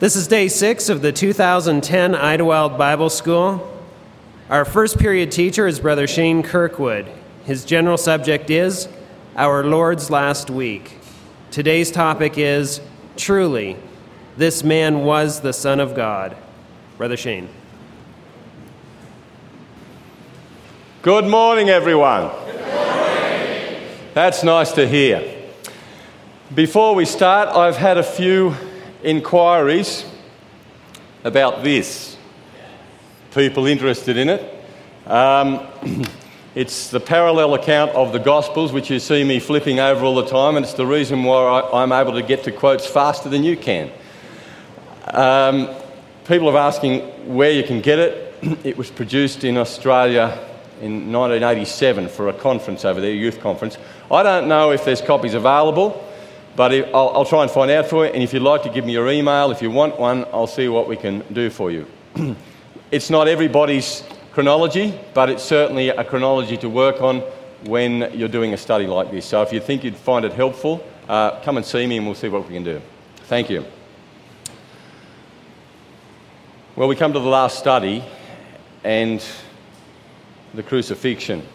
This is day six of the 2010 Idlewild Bible School. Our first period teacher is Brother Shane Kirkwood. His general subject is Our Lord's Last Week. Today's topic is Truly, this man was the Son of God. Brother Shane. Good morning, everyone. That's nice to hear. Before we start, I've had a few inquiries about this. People interested in it. Um, it's the parallel account of the Gospels, which you see me flipping over all the time, and it's the reason why I, am able to get to quotes faster than you can. Um, people are asking where you can get it. It was produced in Australia in 1987 for a conference over there, a youth conference. I don't know if there's copies available. But if, I'll, I'll try and find out for you, and if you'd like to give me your email, if you want one, I'll see what we can do for you. it's not everybody's chronology, but it's certainly a chronology to work on when you're doing a study like this. So if you think you'd find it helpful, uh, come and see me and we'll see what we can do. Thank you. Well, we come to the last study and the crucifixion.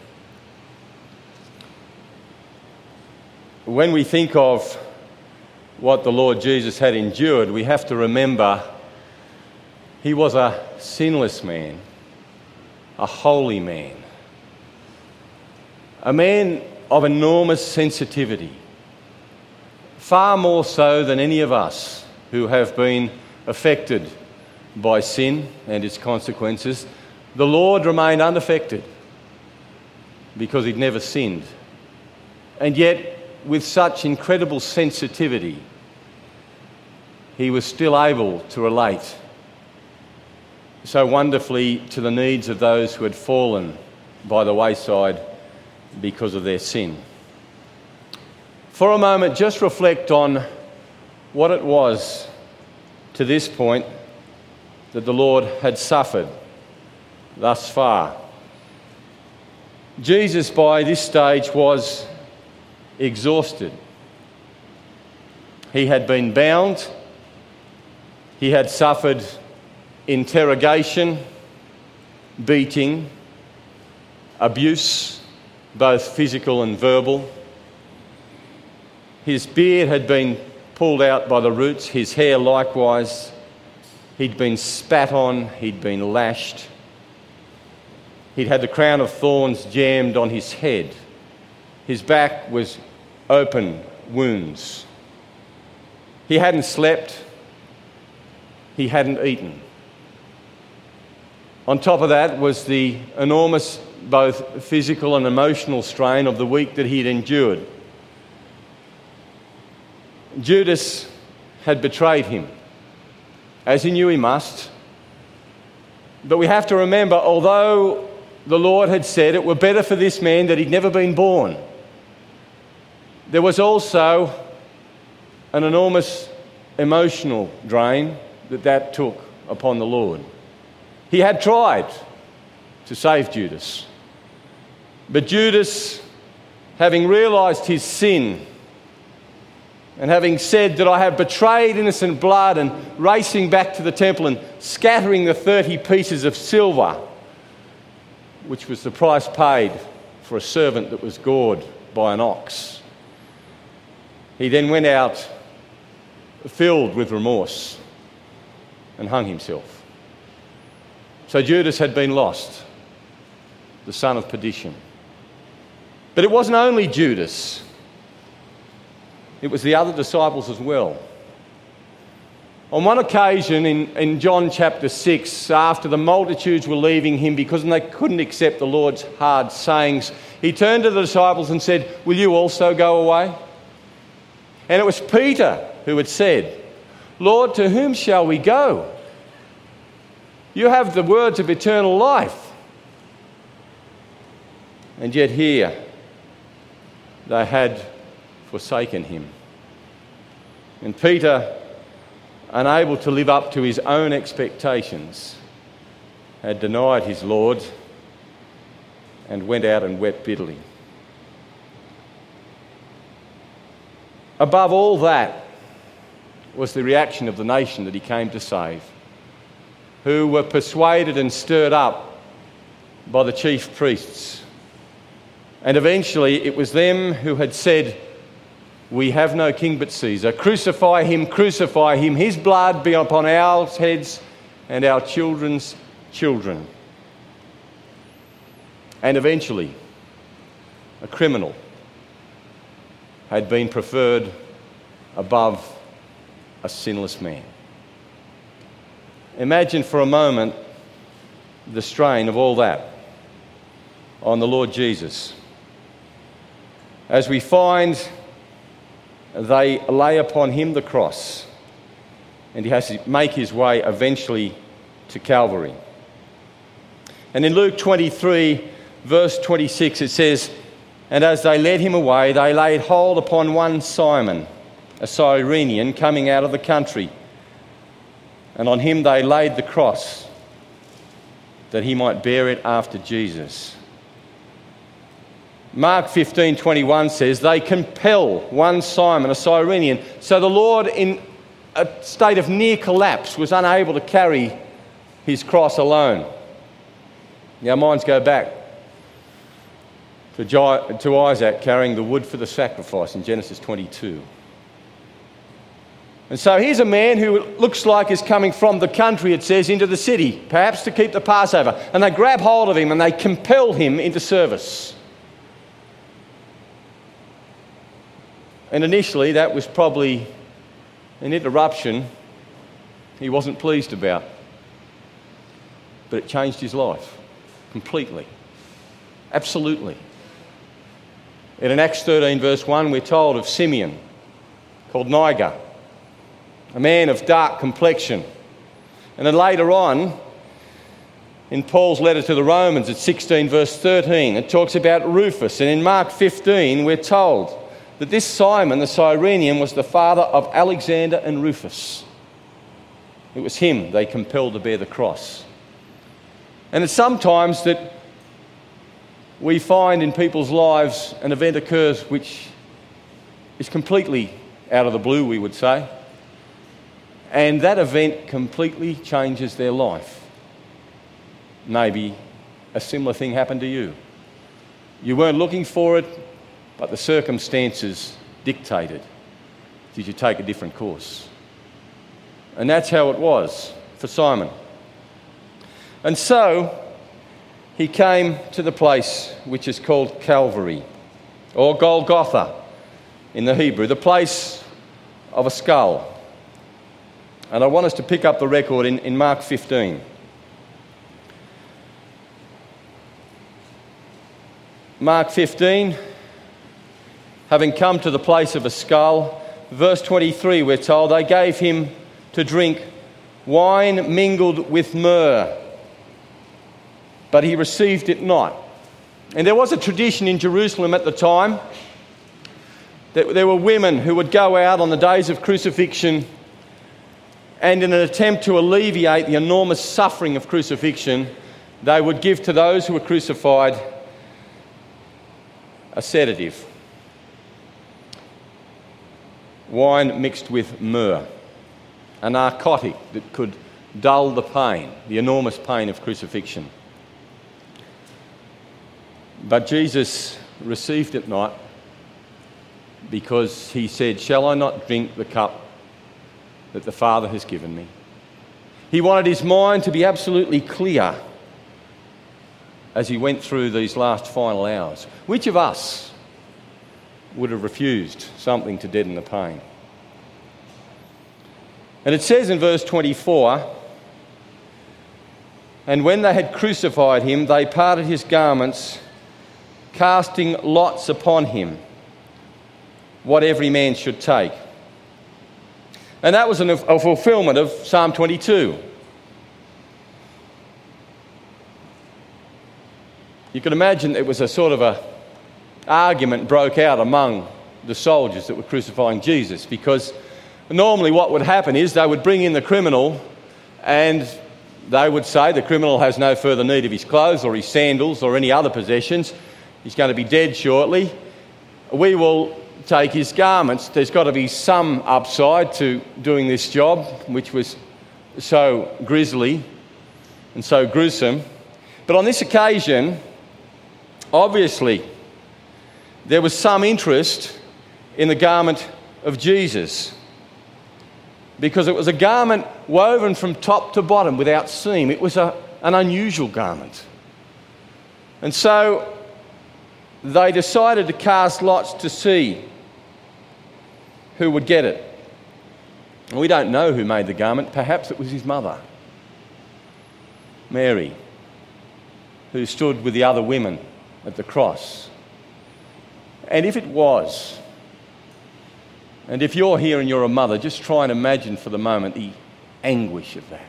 When we think of what the Lord Jesus had endured, we have to remember he was a sinless man, a holy man, a man of enormous sensitivity, far more so than any of us who have been affected by sin and its consequences. The Lord remained unaffected because he'd never sinned. And yet, with such incredible sensitivity, he was still able to relate so wonderfully to the needs of those who had fallen by the wayside because of their sin. For a moment, just reflect on what it was to this point that the Lord had suffered thus far. Jesus, by this stage, was exhausted. He had been bound, he had suffered interrogation, beating, abuse, both physical and verbal. His beard had been pulled out by the roots, his hair likewise. He'd been spat on, he'd been lashed. He'd had the crown of thorns jammed on his head. His back was open wounds. He hadn't slept, he hadn't eaten. On top of that was the enormous both physical and emotional strain of the week that he'd endured. Judas had betrayed him, as he knew he must. But we have to remember, although the Lord had said it were better for this man that he'd never been born, there was also an enormous emotional drain that that took upon the Lord. He had tried to save Judas, but Judas, having realized his sin, and having said that I have betrayed innocent blood, and racing back to the temple and scattering the 30 pieces of silver, which was the price paid for a servant that was gored by an ox. He then went out filled with remorse and hung himself. So Judas had been lost, the son of perdition. But it wasn't only Judas, it was the other disciples as well. On one occasion in, in John chapter 6, after the multitudes were leaving him because they couldn't accept the Lord's hard sayings, he turned to the disciples and said, Will you also go away? And it was Peter who had said, Lord, to whom shall we go? You have the words of eternal life. And yet here they had forsaken him. And Peter, unable to live up to his own expectations, had denied his Lord and went out and wept bitterly. Above all that, was the reaction of the nation that he came to save, who were persuaded and stirred up by the chief priests. And eventually it was them who had said, We have no king but Caesar. Crucify him, crucify him. His blood be upon our heads and our children's children. And eventually, a criminal had been preferred above a sinless man. Imagine for a moment the strain of all that on the Lord Jesus. As we find they lay upon him the cross, and he has to make his way eventually to Calvary. And in Luke 23, verse 26, it says, And as they led him away, they laid hold upon one Simon a Cyrenian, coming out of the country. And on him they laid the cross that he might bear it after Jesus. Mark 15:21 says they compel one Simon a Cyrenian so the Lord in a state of near collapse was unable to carry his cross alone. Our minds go back to Isaac carrying the wood for the sacrifice in Genesis 22. And so here's a man who looks like is coming from the country, it says, into the city, perhaps to keep the Passover. And they grab hold of him and they compel him into service. And initially, that was probably an interruption he wasn't pleased about. But it changed his life completely. Absolutely. And in Acts 13, verse 1, we're told of Simeon called Niger a man of dark complexion. And then later on, in Paul's letter to the Romans at 16, verse 13, it talks about Rufus. And in Mark 15, we're told that this Simon, the Cyrenian, was the father of Alexander and Rufus. It was him they compelled to bear the cross. And it's sometimes that we find in people's lives an event occurs which is completely out of the blue, we would say. And that event completely changes their life. Maybe a similar thing happened to you. You weren't looking for it, but the circumstances dictated. Did you take a different course? And that's how it was for Simon. And so he came to the place which is called Calvary, or Golgotha in the Hebrew, the place of a skull. And I want us to pick up the record in, in Mark 15. Mark 15, having come to the place of a skull, verse 23, we're told, they gave him to drink wine mingled with myrrh, but he received it not. And there was a tradition in Jerusalem at the time that there were women who would go out on the days of crucifixion and in an attempt to alleviate the enormous suffering of crucifixion, they would give to those who were crucified a sedative wine mixed with myrrh, a narcotic that could dull the pain, the enormous pain of crucifixion. But Jesus received it not because he said, Shall I not drink the cup that the Father has given me. He wanted his mind to be absolutely clear as he went through these last final hours. Which of us would have refused something to deaden the pain? And it says in verse 24 And when they had crucified him, they parted his garments, casting lots upon him, what every man should take. And that was an, a fulfillment of Psalm 22. You can imagine it was a sort of a argument broke out among the soldiers that were crucifying Jesus because normally what would happen is they would bring in the criminal and they would say the criminal has no further need of his clothes or his sandals or any other possessions. He's going to be dead shortly. We will take his garments. There's got to be some upside to doing this job, which was so grisly and so gruesome. But on this occasion, obviously, there was some interest in the garment of Jesus because it was a garment woven from top to bottom without seam. It was a, an unusual garment. And so they decided to cast lots to see who would get it. We don't know who made the garment. Perhaps it was his mother, Mary, who stood with the other women at the cross. And if it was, and if you're here and you're a mother, just try and imagine for the moment the anguish of that.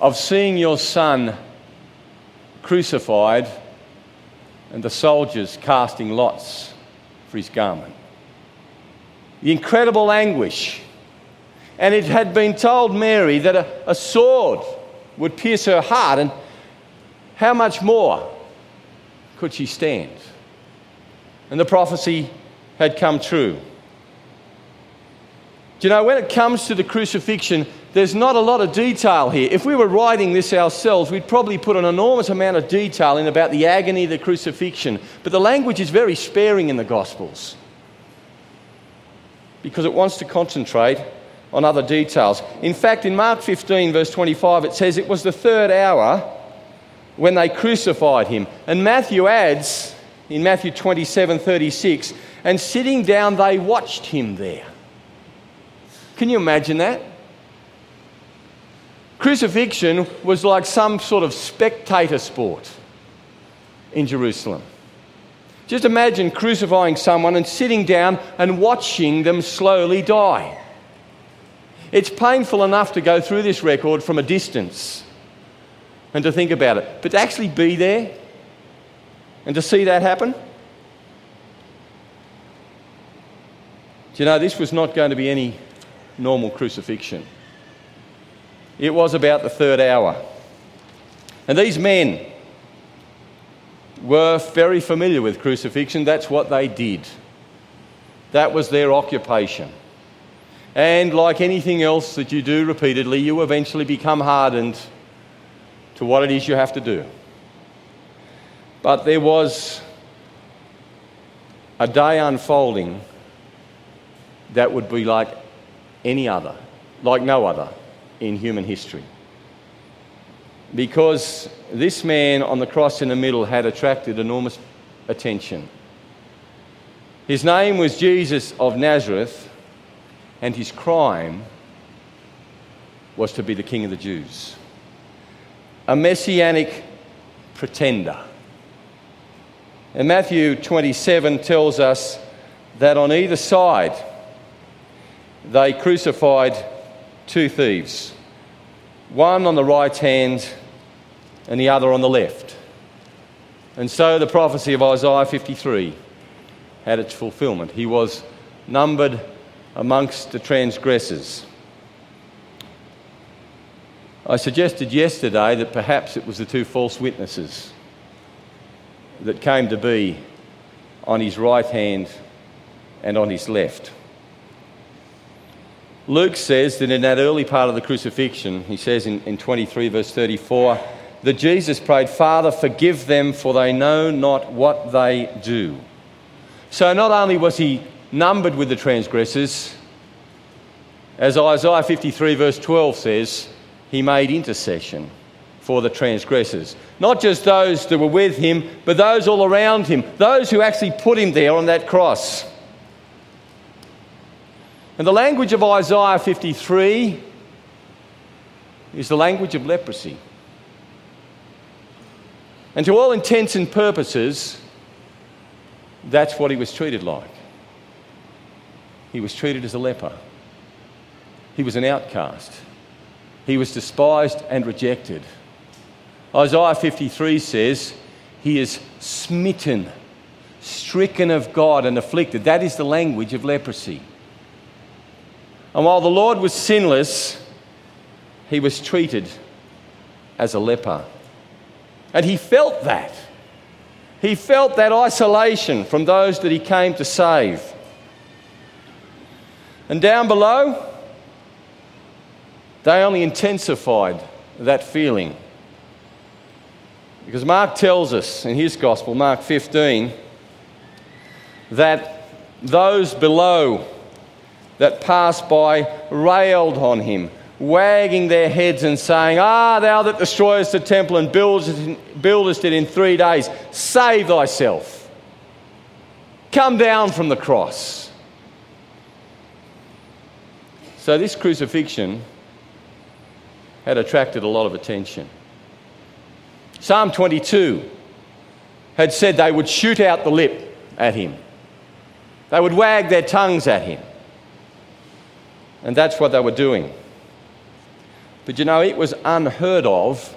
Of seeing your son crucified and the soldiers casting lots for his garment. The incredible anguish. And it had been told Mary that a, a sword would pierce her heart, and how much more could she stand? And the prophecy had come true. Do you know, when it comes to the crucifixion, there's not a lot of detail here. If we were writing this ourselves, we'd probably put an enormous amount of detail in about the agony of the crucifixion. But the language is very sparing in the Gospels because it wants to concentrate on other details. In fact, in Mark 15, verse 25, it says it was the third hour when they crucified him. And Matthew adds in Matthew 27, 36, and sitting down, they watched him there. Can you imagine that? Crucifixion was like some sort of spectator sport in Jerusalem. Just imagine crucifying someone and sitting down and watching them slowly die. It's painful enough to go through this record from a distance and to think about it, but to actually be there and to see that happen. Do you know, this was not going to be any normal crucifixion. It was about the third hour. And these men were very familiar with crucifixion. That's what they did, that was their occupation. And like anything else that you do repeatedly, you eventually become hardened to what it is you have to do. But there was a day unfolding that would be like any other, like no other in human history. Because this man on the cross in the middle had attracted enormous attention. His name was Jesus of Nazareth, and his crime was to be the King of the Jews. A messianic pretender. And Matthew 27 tells us that on either side, they crucified two thieves, one on the right hand and the other on the left. And so the prophecy of Isaiah 53 had its fulfillment. He was numbered amongst the transgressors. I suggested yesterday that perhaps it was the two false witnesses that came to be on his right hand and on his left. Luke says that in that early part of the crucifixion, he says in, in 23, verse 34, that Jesus prayed, Father, forgive them, for they know not what they do. So not only was he numbered with the transgressors, as Isaiah 53, verse 12 says, he made intercession for the transgressors. Not just those that were with him, but those all around him, those who actually put him there on that cross. And the language of Isaiah 53 is the language of leprosy. And to all intents and purposes, that's what he was treated like. He was treated as a leper. He was an outcast. He was despised and rejected. Isaiah 53 says, He is smitten, stricken of God, and afflicted. That is the language of leprosy. And while the Lord was sinless, he was treated as a leper. And he felt that. He felt that isolation from those that he came to save. And down below, they only intensified that feeling. Because Mark tells us in his gospel, Mark 15, that those below that passed by railed on him, wagging their heads and saying, Ah, thou that destroyest the temple and buildest it in three days, save thyself. Come down from the cross. So, this crucifixion had attracted a lot of attention. Psalm 22 had said they would shoot out the lip at him, they would wag their tongues at him. And that's what they were doing. But you know, it was unheard of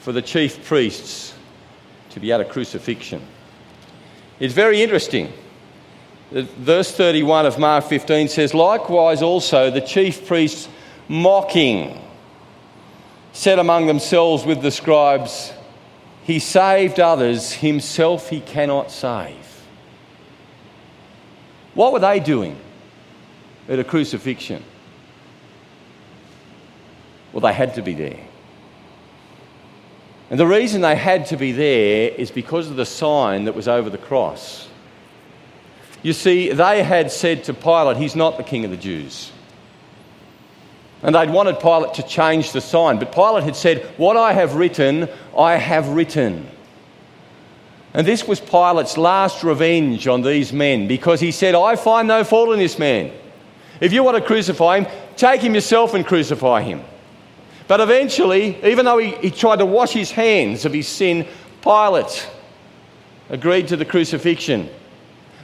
for the chief priests to be at a crucifixion. It's very interesting. Verse 31 of Mark 15 says, Likewise, also the chief priests mocking said among themselves with the scribes, He saved others, himself he cannot save. What were they doing at a crucifixion? Well, they had to be there. And the reason they had to be there is because of the sign that was over the cross. You see, they had said to Pilate, He's not the king of the Jews. And they'd wanted Pilate to change the sign. But Pilate had said, What I have written, I have written. And this was Pilate's last revenge on these men because he said, I find no fault in this man. If you want to crucify him, take him yourself and crucify him. But eventually, even though he, he tried to wash his hands of his sin, Pilate agreed to the crucifixion.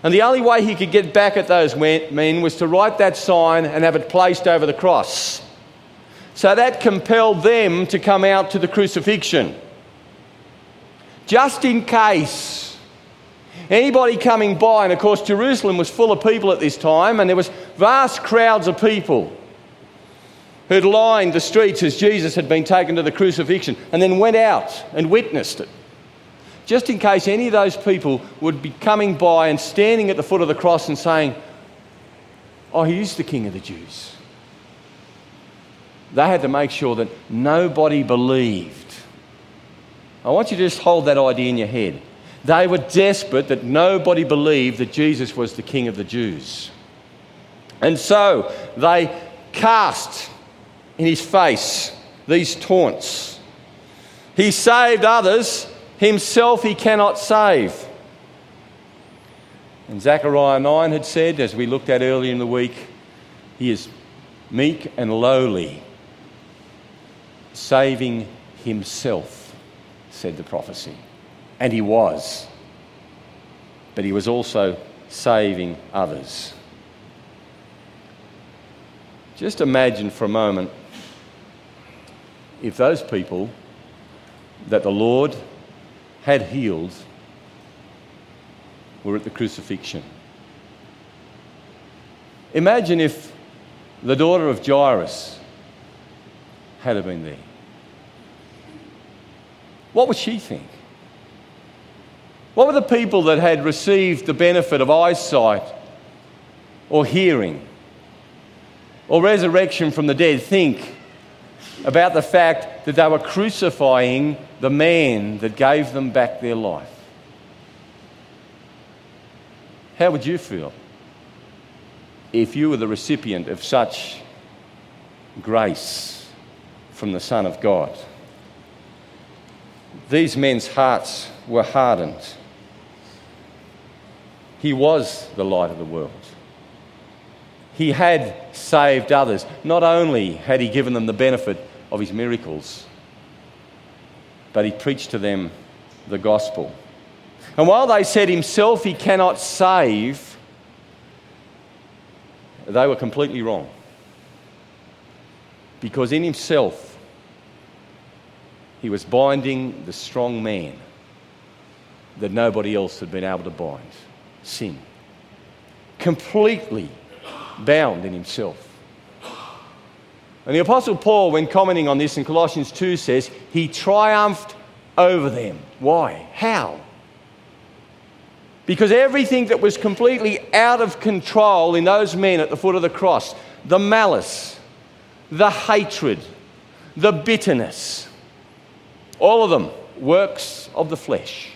And the only way he could get back at those men was to write that sign and have it placed over the cross. So that compelled them to come out to the crucifixion. Just in case anybody coming by, and of course Jerusalem was full of people at this time, and there was vast crowds of people who'd lined the streets as Jesus had been taken to the crucifixion and then went out and witnessed it. Just in case any of those people would be coming by and standing at the foot of the cross and saying, Oh, he is the King of the Jews. They had to make sure that nobody believed. I want you to just hold that idea in your head. They were desperate that nobody believed that Jesus was the King of the Jews. And so they cast in his face these taunts. He saved others, himself he cannot save. And Zechariah 9 had said, as we looked at earlier in the week, he is meek and lowly, saving himself, said the prophecy. And he was. But he was also saving others. Just imagine for a moment if those people that the Lord had healed were at the crucifixion. Imagine if the daughter of Jairus had been there. What would she think? What would the people that had received the benefit of eyesight or hearing or resurrection from the dead think about the fact that they were crucifying the man that gave them back their life. How would you feel if you were the recipient of such grace from the Son of God? These men's hearts were hardened. He was the light of the world. He had saved others. Not only had he given them the benefit of his miracles, but he preached to them the gospel. And while they said himself he cannot save, they were completely wrong. Because in himself, he was binding the strong man that nobody else had been able to bind sin. Completely bound in himself. And the Apostle Paul, when commenting on this in Colossians 2, says, He triumphed over them. Why? How? Because everything that was completely out of control in those men at the foot of the cross the malice, the hatred, the bitterness all of them works of the flesh.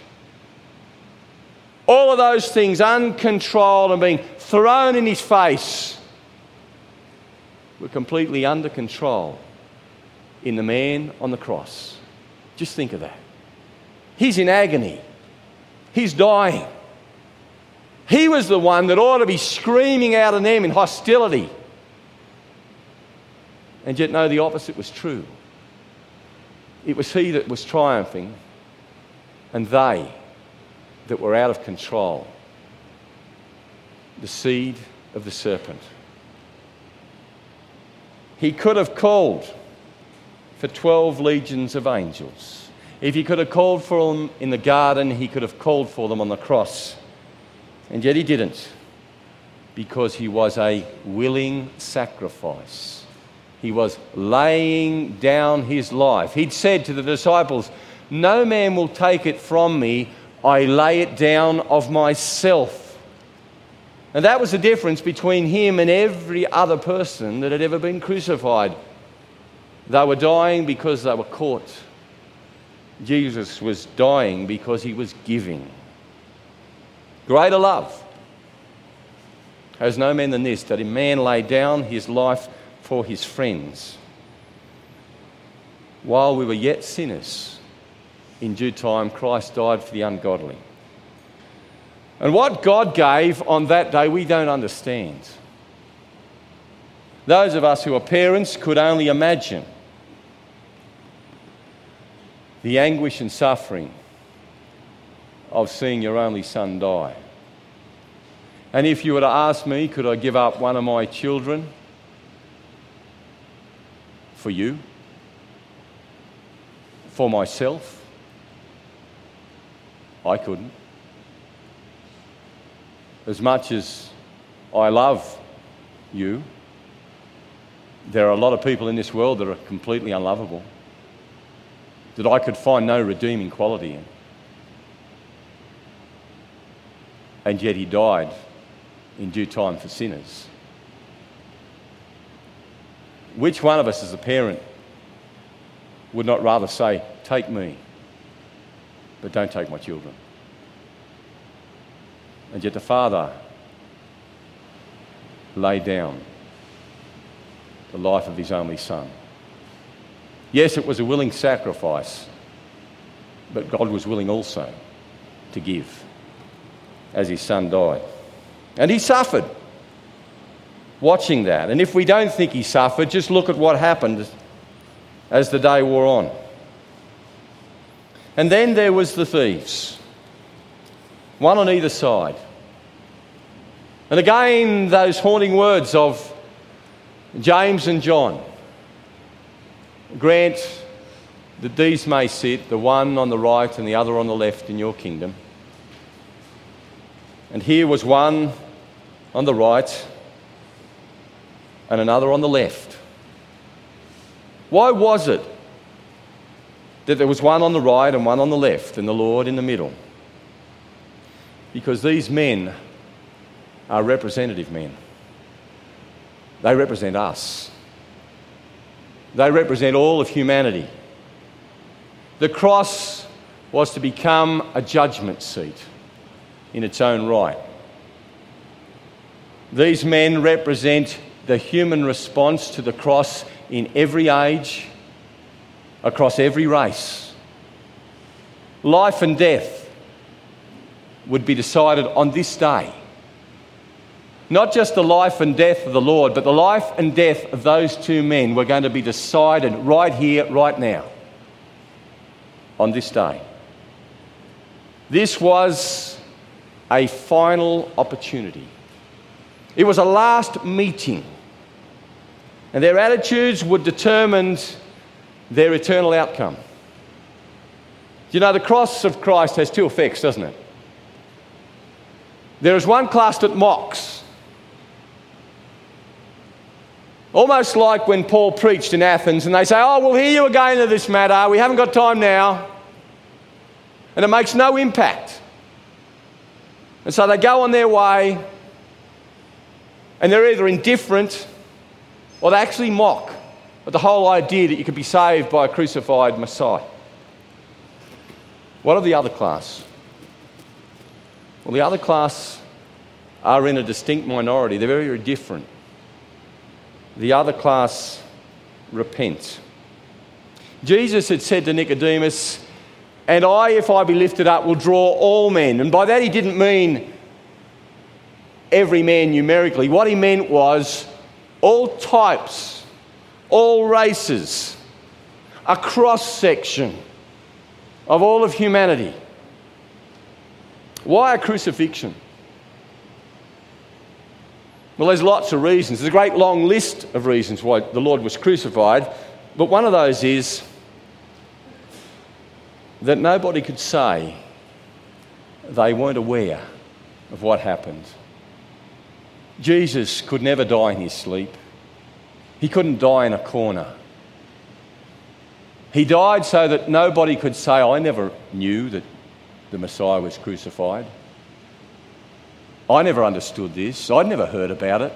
All of those things uncontrolled and being thrown in his face were completely under control in the man on the cross. Just think of that. He's in agony, he's dying. He was the one that ought to be screaming out at them in hostility. And yet, no, the opposite was true. It was he that was triumphing, and they that were out of control. The seed of the serpent. He could have called for 12 legions of angels. If he could have called for them in the garden, he could have called for them on the cross. And yet he didn't, because he was a willing sacrifice. He was laying down his life. He'd said to the disciples, No man will take it from me, I lay it down of myself. And that was the difference between him and every other person that had ever been crucified. They were dying because they were caught. Jesus was dying because he was giving. Greater love has no man than this, that a man lay down his life for his friends. While we were yet sinners, in due time, Christ died for the ungodly. And what God gave on that day, we don't understand. Those of us who are parents could only imagine the anguish and suffering of seeing your only son die. And if you were to ask me, could I give up one of my children for you, for myself? I couldn't. As much as I love you, there are a lot of people in this world that are completely unlovable, that I could find no redeeming quality in. And yet he died in due time for sinners. Which one of us as a parent would not rather say, Take me, but don't take my children? And yet the Father laid down the life of his only Son. Yes, it was a willing sacrifice, but God was willing also to give as his Son died. And he suffered watching that. And if we don't think he suffered, just look at what happened as the day wore on. And then there was the thieves, one on either side. And again, those haunting words of James and John grant that these may sit, the one on the right and the other on the left, in your kingdom. And here was one on the right and another on the left. Why was it that there was one on the right and one on the left, and the Lord in the middle? Because these men are representative men. They represent us. They represent all of humanity. The cross was to become a judgment seat in its own right. These men represent the human response to the cross in every age, across every race. Life and death would be decided on this day. Not just the life and death of the Lord, but the life and death of those two men were going to be decided right here, right now, on this day. This was a final opportunity. It was a last meeting and their attitudes would determine their eternal outcome. You know, the cross of Christ has two effects, doesn't it? There is one class that mocks. Almost like when Paul preached in Athens and they say, Oh, we'll hear you again of this matter. We haven't got time now. and it makes no impact. And so they go on their way, and they're either indifferent or they actually mock at the whole idea that you could be saved by a crucified Messiah. What of the other class? Well, the other class are in a distinct minority. They're very, very different. The other class repent. Jesus had said to Nicodemus, And I, if I be lifted up, will draw all men. And by that, he didn't mean every man numerically. What he meant was all types, all races, a cross section of all of humanity. Why a crucifixion? Well, there's lots of reasons. There's a great long list of reasons why the Lord was crucified, but one of those is that nobody could say they weren't aware of what happened. Jesus could never die in his sleep. He couldn't die in a corner. He died so that nobody could say, I never knew that the Messiah was crucified. I never understood this. I'd never heard about it.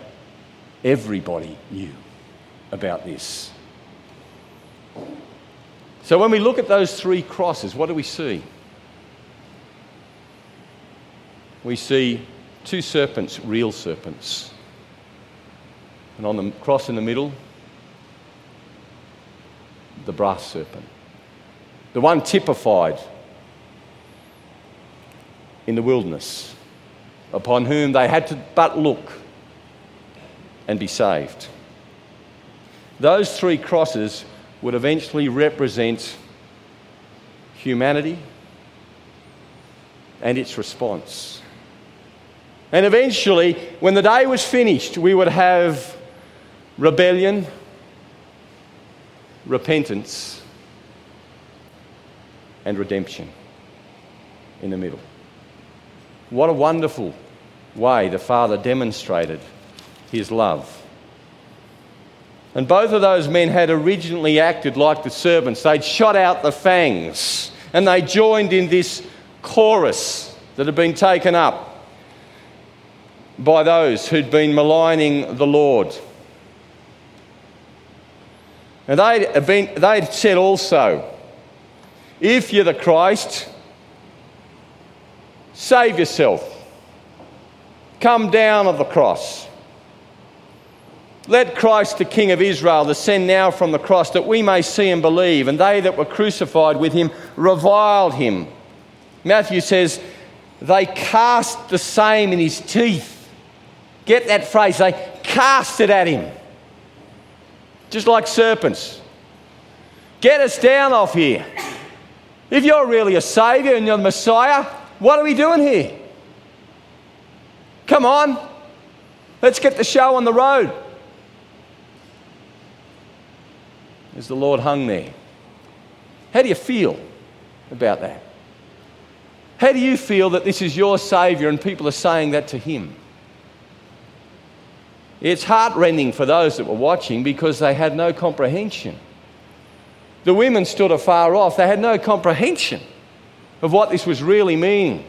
Everybody knew about this. So when we look at those three crosses, what do we see? We see two serpents, real serpents. And on the cross in the middle, the brass serpent. The one typified in the wilderness upon whom they had to but look and be saved. Those three crosses would eventually represent humanity and its response. And eventually, when the day was finished, we would have rebellion, repentance, and redemption in the middle. What a wonderful way the Father demonstrated his love. And both of those men had originally acted like the servants. They'd shot out the fangs and they joined in this chorus that had been taken up by those who'd been maligning the Lord. And they'd, been, they'd said also, if you're the Christ, Save yourself. Come down of the cross. Let Christ, the King of Israel, descend now from the cross that we may see and believe. And they that were crucified with him reviled him. Matthew says, they cast the same in his teeth. Get that phrase, they cast it at him. Just like serpents. Get us down off here. If you're really a Saviour and you're the Messiah, what are we doing here? Come on, let's get the show on the road. As the Lord hung there. How do you feel about that? How do you feel that this is your Saviour and people are saying that to Him? It's heartrending for those that were watching because they had no comprehension. The women stood afar off, they had no comprehension of what this was really meaning.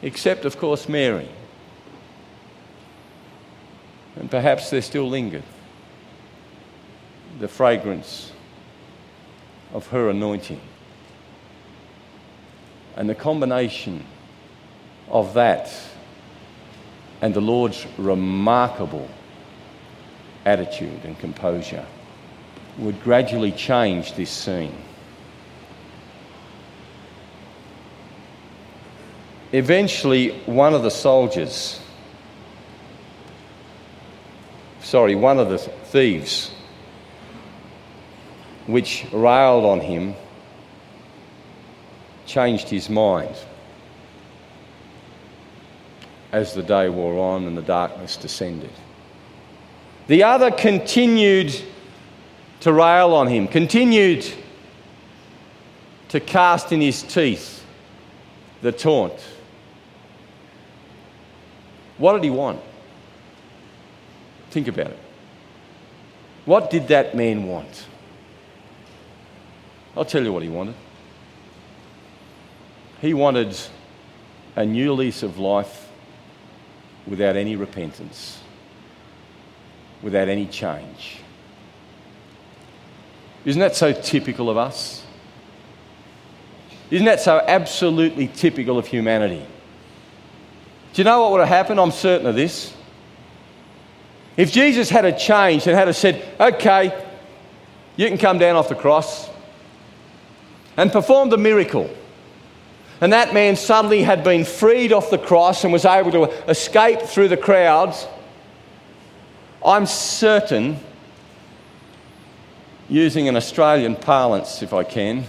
Except, of course, Mary. And perhaps there still lingered the fragrance of her anointing. And the combination of that and the Lord's remarkable attitude and composure would gradually change this scene. Eventually, one of the soldiers, sorry, one of the thieves, which railed on him, changed his mind as the day wore on and the darkness descended. The other continued to rail on him, continued to cast in his teeth the taunt. What did he want? Think about it. What did that man want? I'll tell you what he wanted. He wanted a new lease of life without any repentance, without any change. Isn't that so typical of us? Isn't that so absolutely typical of humanity? Do you know what would have happened? I'm certain of this. If Jesus had a changed and had a said, okay, you can come down off the cross, and performed a miracle, and that man suddenly had been freed off the cross and was able to escape through the crowds, I'm certain, using an Australian parlance if I can,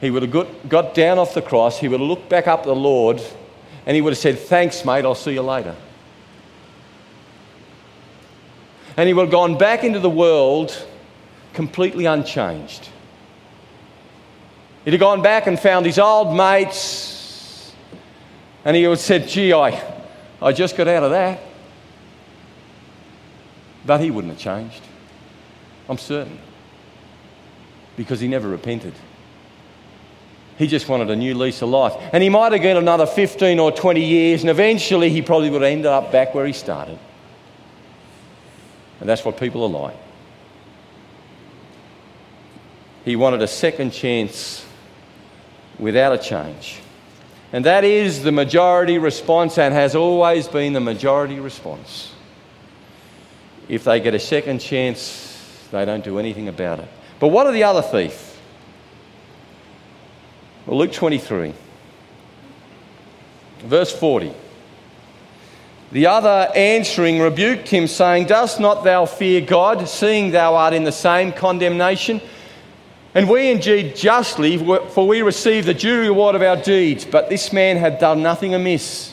he would have got, got down off the cross, he would have looked back up at the Lord, and he would have said, Thanks, mate, I'll see you later. And he would have gone back into the world completely unchanged. He'd have gone back and found his old mates, and he would have said, Gee, I, I just got out of that. But he wouldn't have changed. I'm certain. Because he never repented. He just wanted a new lease of life. And he might have gone another 15 or 20 years, and eventually he probably would have ended up back where he started. And that's what people are like. He wanted a second chance without a change. And that is the majority response and has always been the majority response. If they get a second chance, they don't do anything about it. But what of the other thief? Well, Luke 23, verse 40. The other answering rebuked him, saying, Dost not thou fear God, seeing thou art in the same condemnation? And we indeed justly, for we receive the due reward of our deeds, but this man had done nothing amiss.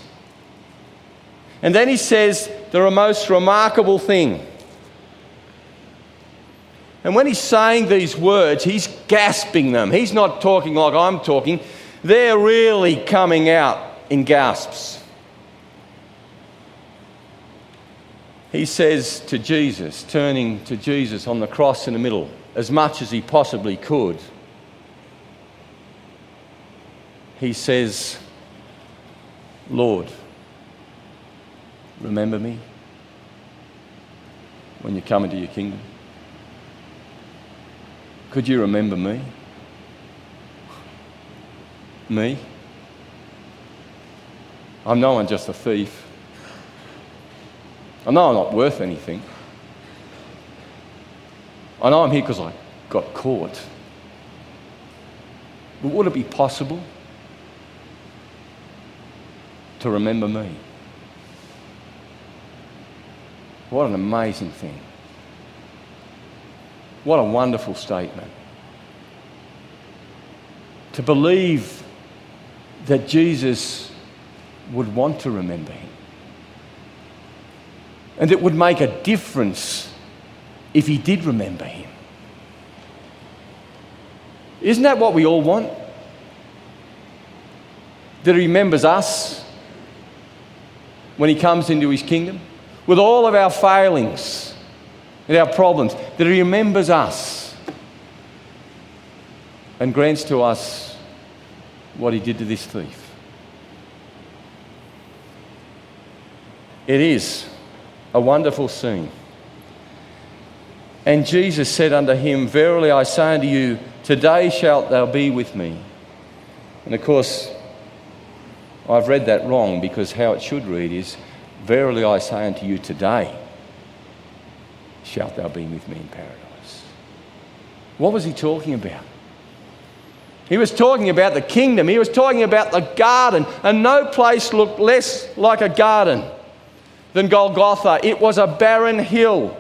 And then he says the most remarkable thing. And when he's saying these words, he's gasping them. He's not talking like I'm talking, they're really coming out in gasps. He says to Jesus, turning to Jesus on the cross in the middle, as much as he possibly could, he says, Lord, remember me when you come into your kingdom. Could you remember me? Me? I'm no one just a thief. I know I'm not worth anything. I know I'm here because I got caught. But would it be possible to remember me? What an amazing thing. What a wonderful statement. To believe that Jesus would want to remember him. And it would make a difference if he did remember him. Isn't that what we all want? That he remembers us when he comes into his kingdom with all of our failings and our problems, that he remembers us and grants to us what he did to this thief. It is a wonderful scene. And Jesus said unto him, Verily I say unto you, today shalt thou be with me. And of course, I've read that wrong because how it should read is, Verily I say unto you, today shalt thou be with me in paradise. What was he talking about? He was talking about the kingdom. He was talking about the garden. And no place looked less like a garden than Golgotha. It was a barren hill.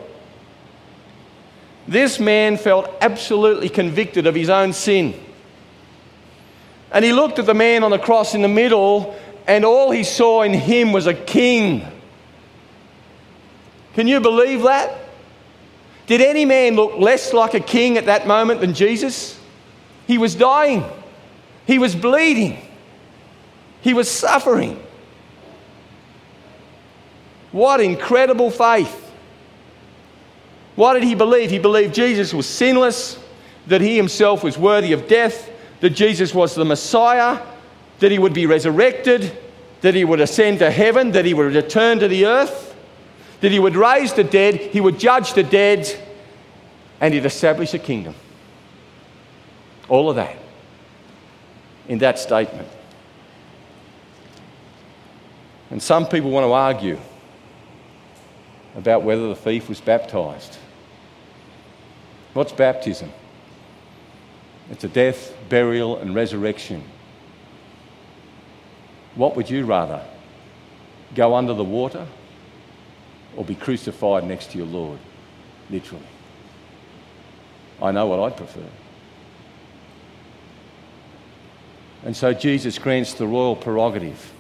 This man felt absolutely convicted of his own sin. And he looked at the man on the cross in the middle, and all he saw in him was a king. Can you believe that? Did any man look less like a king at that moment than Jesus? He was dying, he was bleeding, he was suffering. What incredible faith! What did he believe? He believed Jesus was sinless, that he himself was worthy of death, that Jesus was the Messiah, that he would be resurrected, that he would ascend to heaven, that he would return to the earth, that he would raise the dead, he would judge the dead, and he'd establish a kingdom. All of that in that statement. And some people want to argue about whether the thief was baptized. What's baptism? It's a death, burial, and resurrection. What would you rather? Go under the water or be crucified next to your Lord? Literally. I know what I'd prefer. And so Jesus grants the royal prerogative.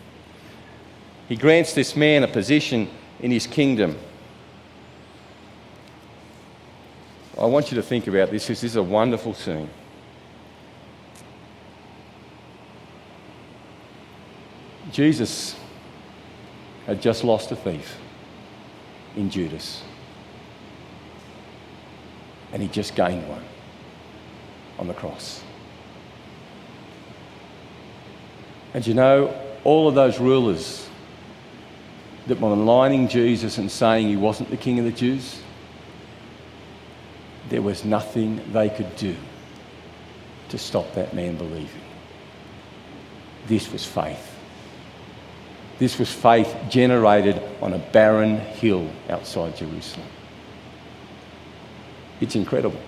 He grants this man a position in his kingdom. I want you to think about this. This is a wonderful scene. Jesus had just lost a thief in Judas, and he just gained one on the cross. And you know, all of those rulers that were maligning Jesus and saying he wasn't the king of the Jews, there was nothing they could do to stop that man believing. This was faith. This was faith generated on a barren hill outside Jerusalem. It's incredible.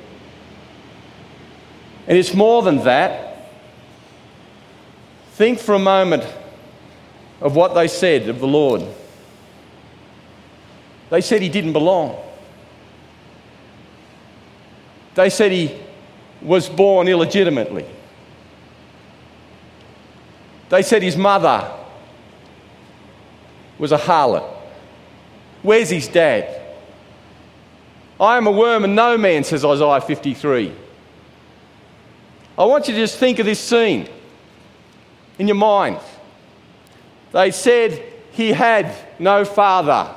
And it's more than that. Think for a moment of what they said of the Lord. They said he didn't belong. They said he was born illegitimately. They said his mother was a harlot. Where's his dad? I am a worm and no man, says Isaiah 53. I want you to just think of this scene in your mind. They said he had no father,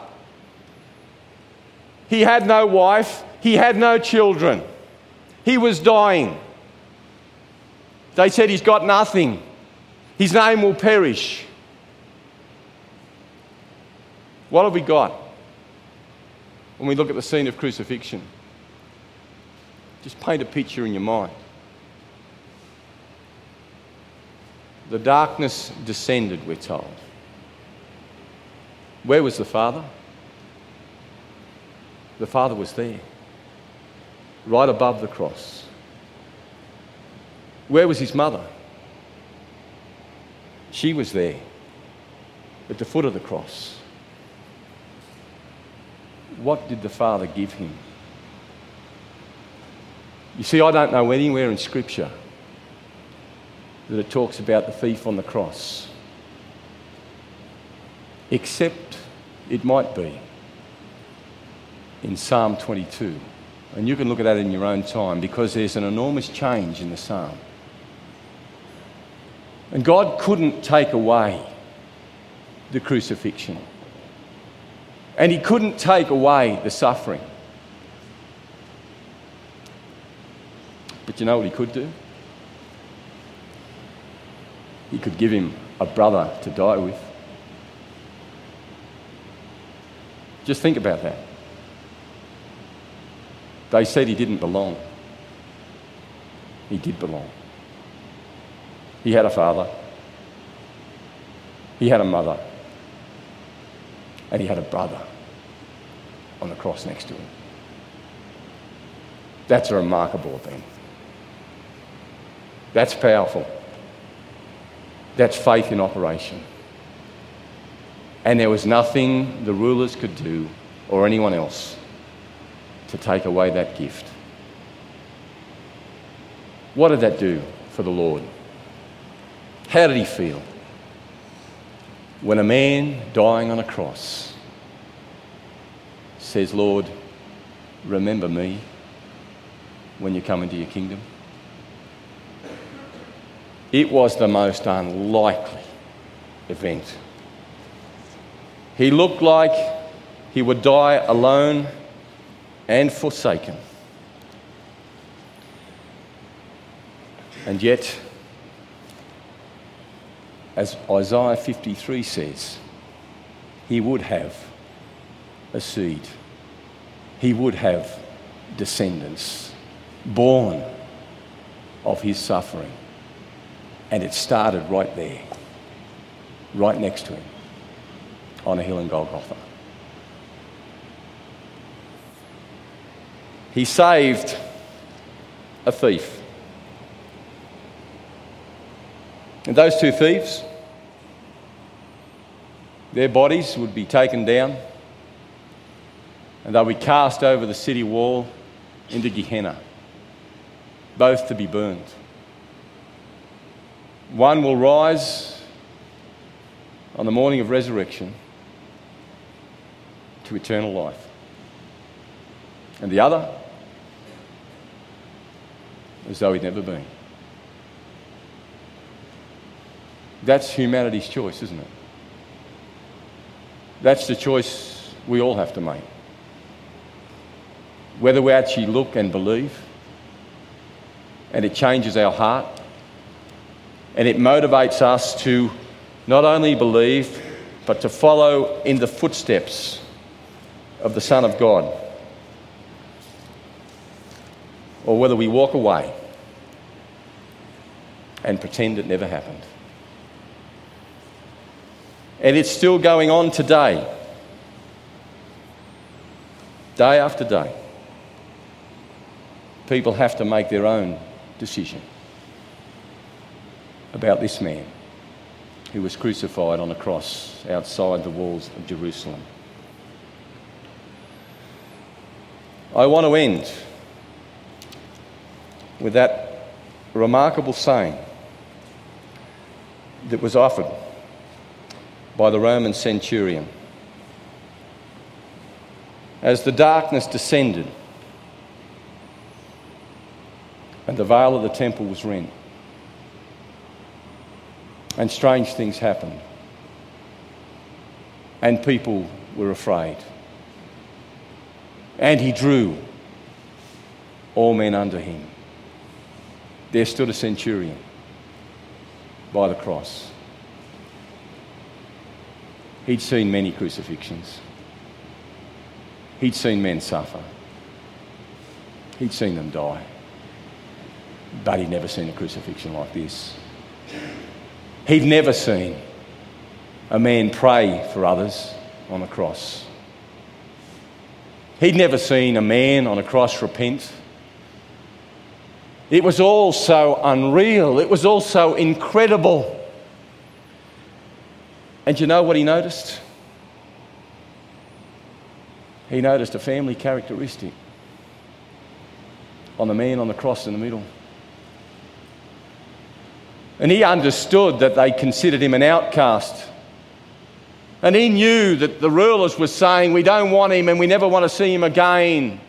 he had no wife, he had no children, he was dying. They said he's got nothing, his name will perish. What have we got when we look at the scene of crucifixion? Just paint a picture in your mind. The darkness descended, we're told. Where was the Father? The Father was there, right above the cross. Where was his mother? She was there, at the foot of the cross what did the Father give him? You see, I don't know anywhere in Scripture that it talks about the thief on the cross, except it might be in Psalm 22. And you can look at that in your own time because there's an enormous change in the psalm. And God couldn't take away the crucifixion. And he couldn't take away the suffering. But you know what he could do? He could give him a brother to die with. Just think about that. They said he didn't belong. He did belong. He had a father, he had a mother and he had a brother on the cross next to him. That's a remarkable event. That's powerful. That's faith in operation. And there was nothing the rulers could do or anyone else to take away that gift. What did that do for the Lord? How did he feel? when a man dying on a cross says, Lord, remember me when you come into your kingdom? It was the most unlikely event. He looked like he would die alone and forsaken. And yet, as Isaiah 53 says, he would have a seed, he would have descendants born of his suffering. And it started right there, right next to him, on a hill in Golgotha. He saved a thief. And those two thieves, their bodies would be taken down and they'll be cast over the city wall into Gehenna, both to be burned. One will rise on the morning of resurrection to eternal life, and the other as though he'd never been. That's humanity's choice, isn't it? That's the choice we all have to make. Whether we actually look and believe, and it changes our heart, and it motivates us to not only believe, but to follow in the footsteps of the Son of God. Or whether we walk away and pretend it never happened. And it's still going on today, day after day. People have to make their own decision about this man who was crucified on a cross outside the walls of Jerusalem. I want to end with that remarkable saying that was offered by the Roman centurion. As the darkness descended and the veil of the temple was rent, and strange things happened, and people were afraid. And he drew all men under him. There stood a centurion by the cross. He'd seen many crucifixions. He'd seen men suffer. He'd seen them die. But he'd never seen a crucifixion like this. He'd never seen a man pray for others on a cross. He'd never seen a man on a cross repent. It was all so unreal. It was all so incredible. And you know what he noticed? He noticed a family characteristic on the man on the cross in the middle. And he understood that they considered him an outcast. And he knew that the rulers were saying, We don't want him and we never want to see him again.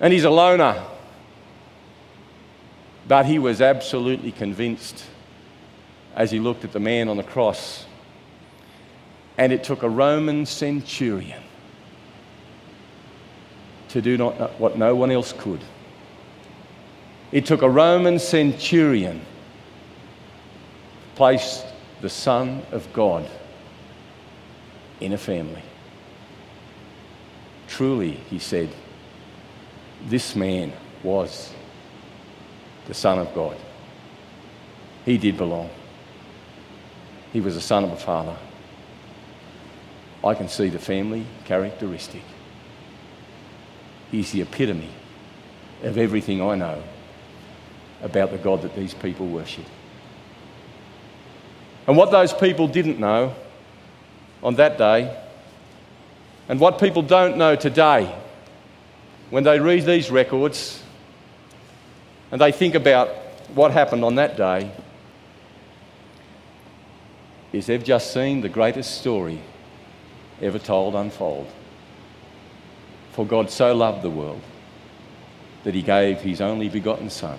And he's a loner. But he was absolutely convinced as he looked at the man on the cross. And it took a Roman centurion to do not, what no one else could. It took a Roman centurion to place the Son of God in a family. Truly, he said, this man was the Son of God. He did belong. He was the son of a father. I can see the family characteristic. He's the epitome of everything I know about the God that these people worship. And what those people didn't know on that day, and what people don't know today, when they read these records, and they think about what happened on that day, is they've just seen the greatest story ever told unfold. For God so loved the world that he gave his only begotten Son,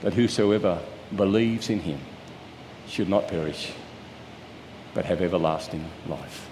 that whosoever believes in him should not perish, but have everlasting life.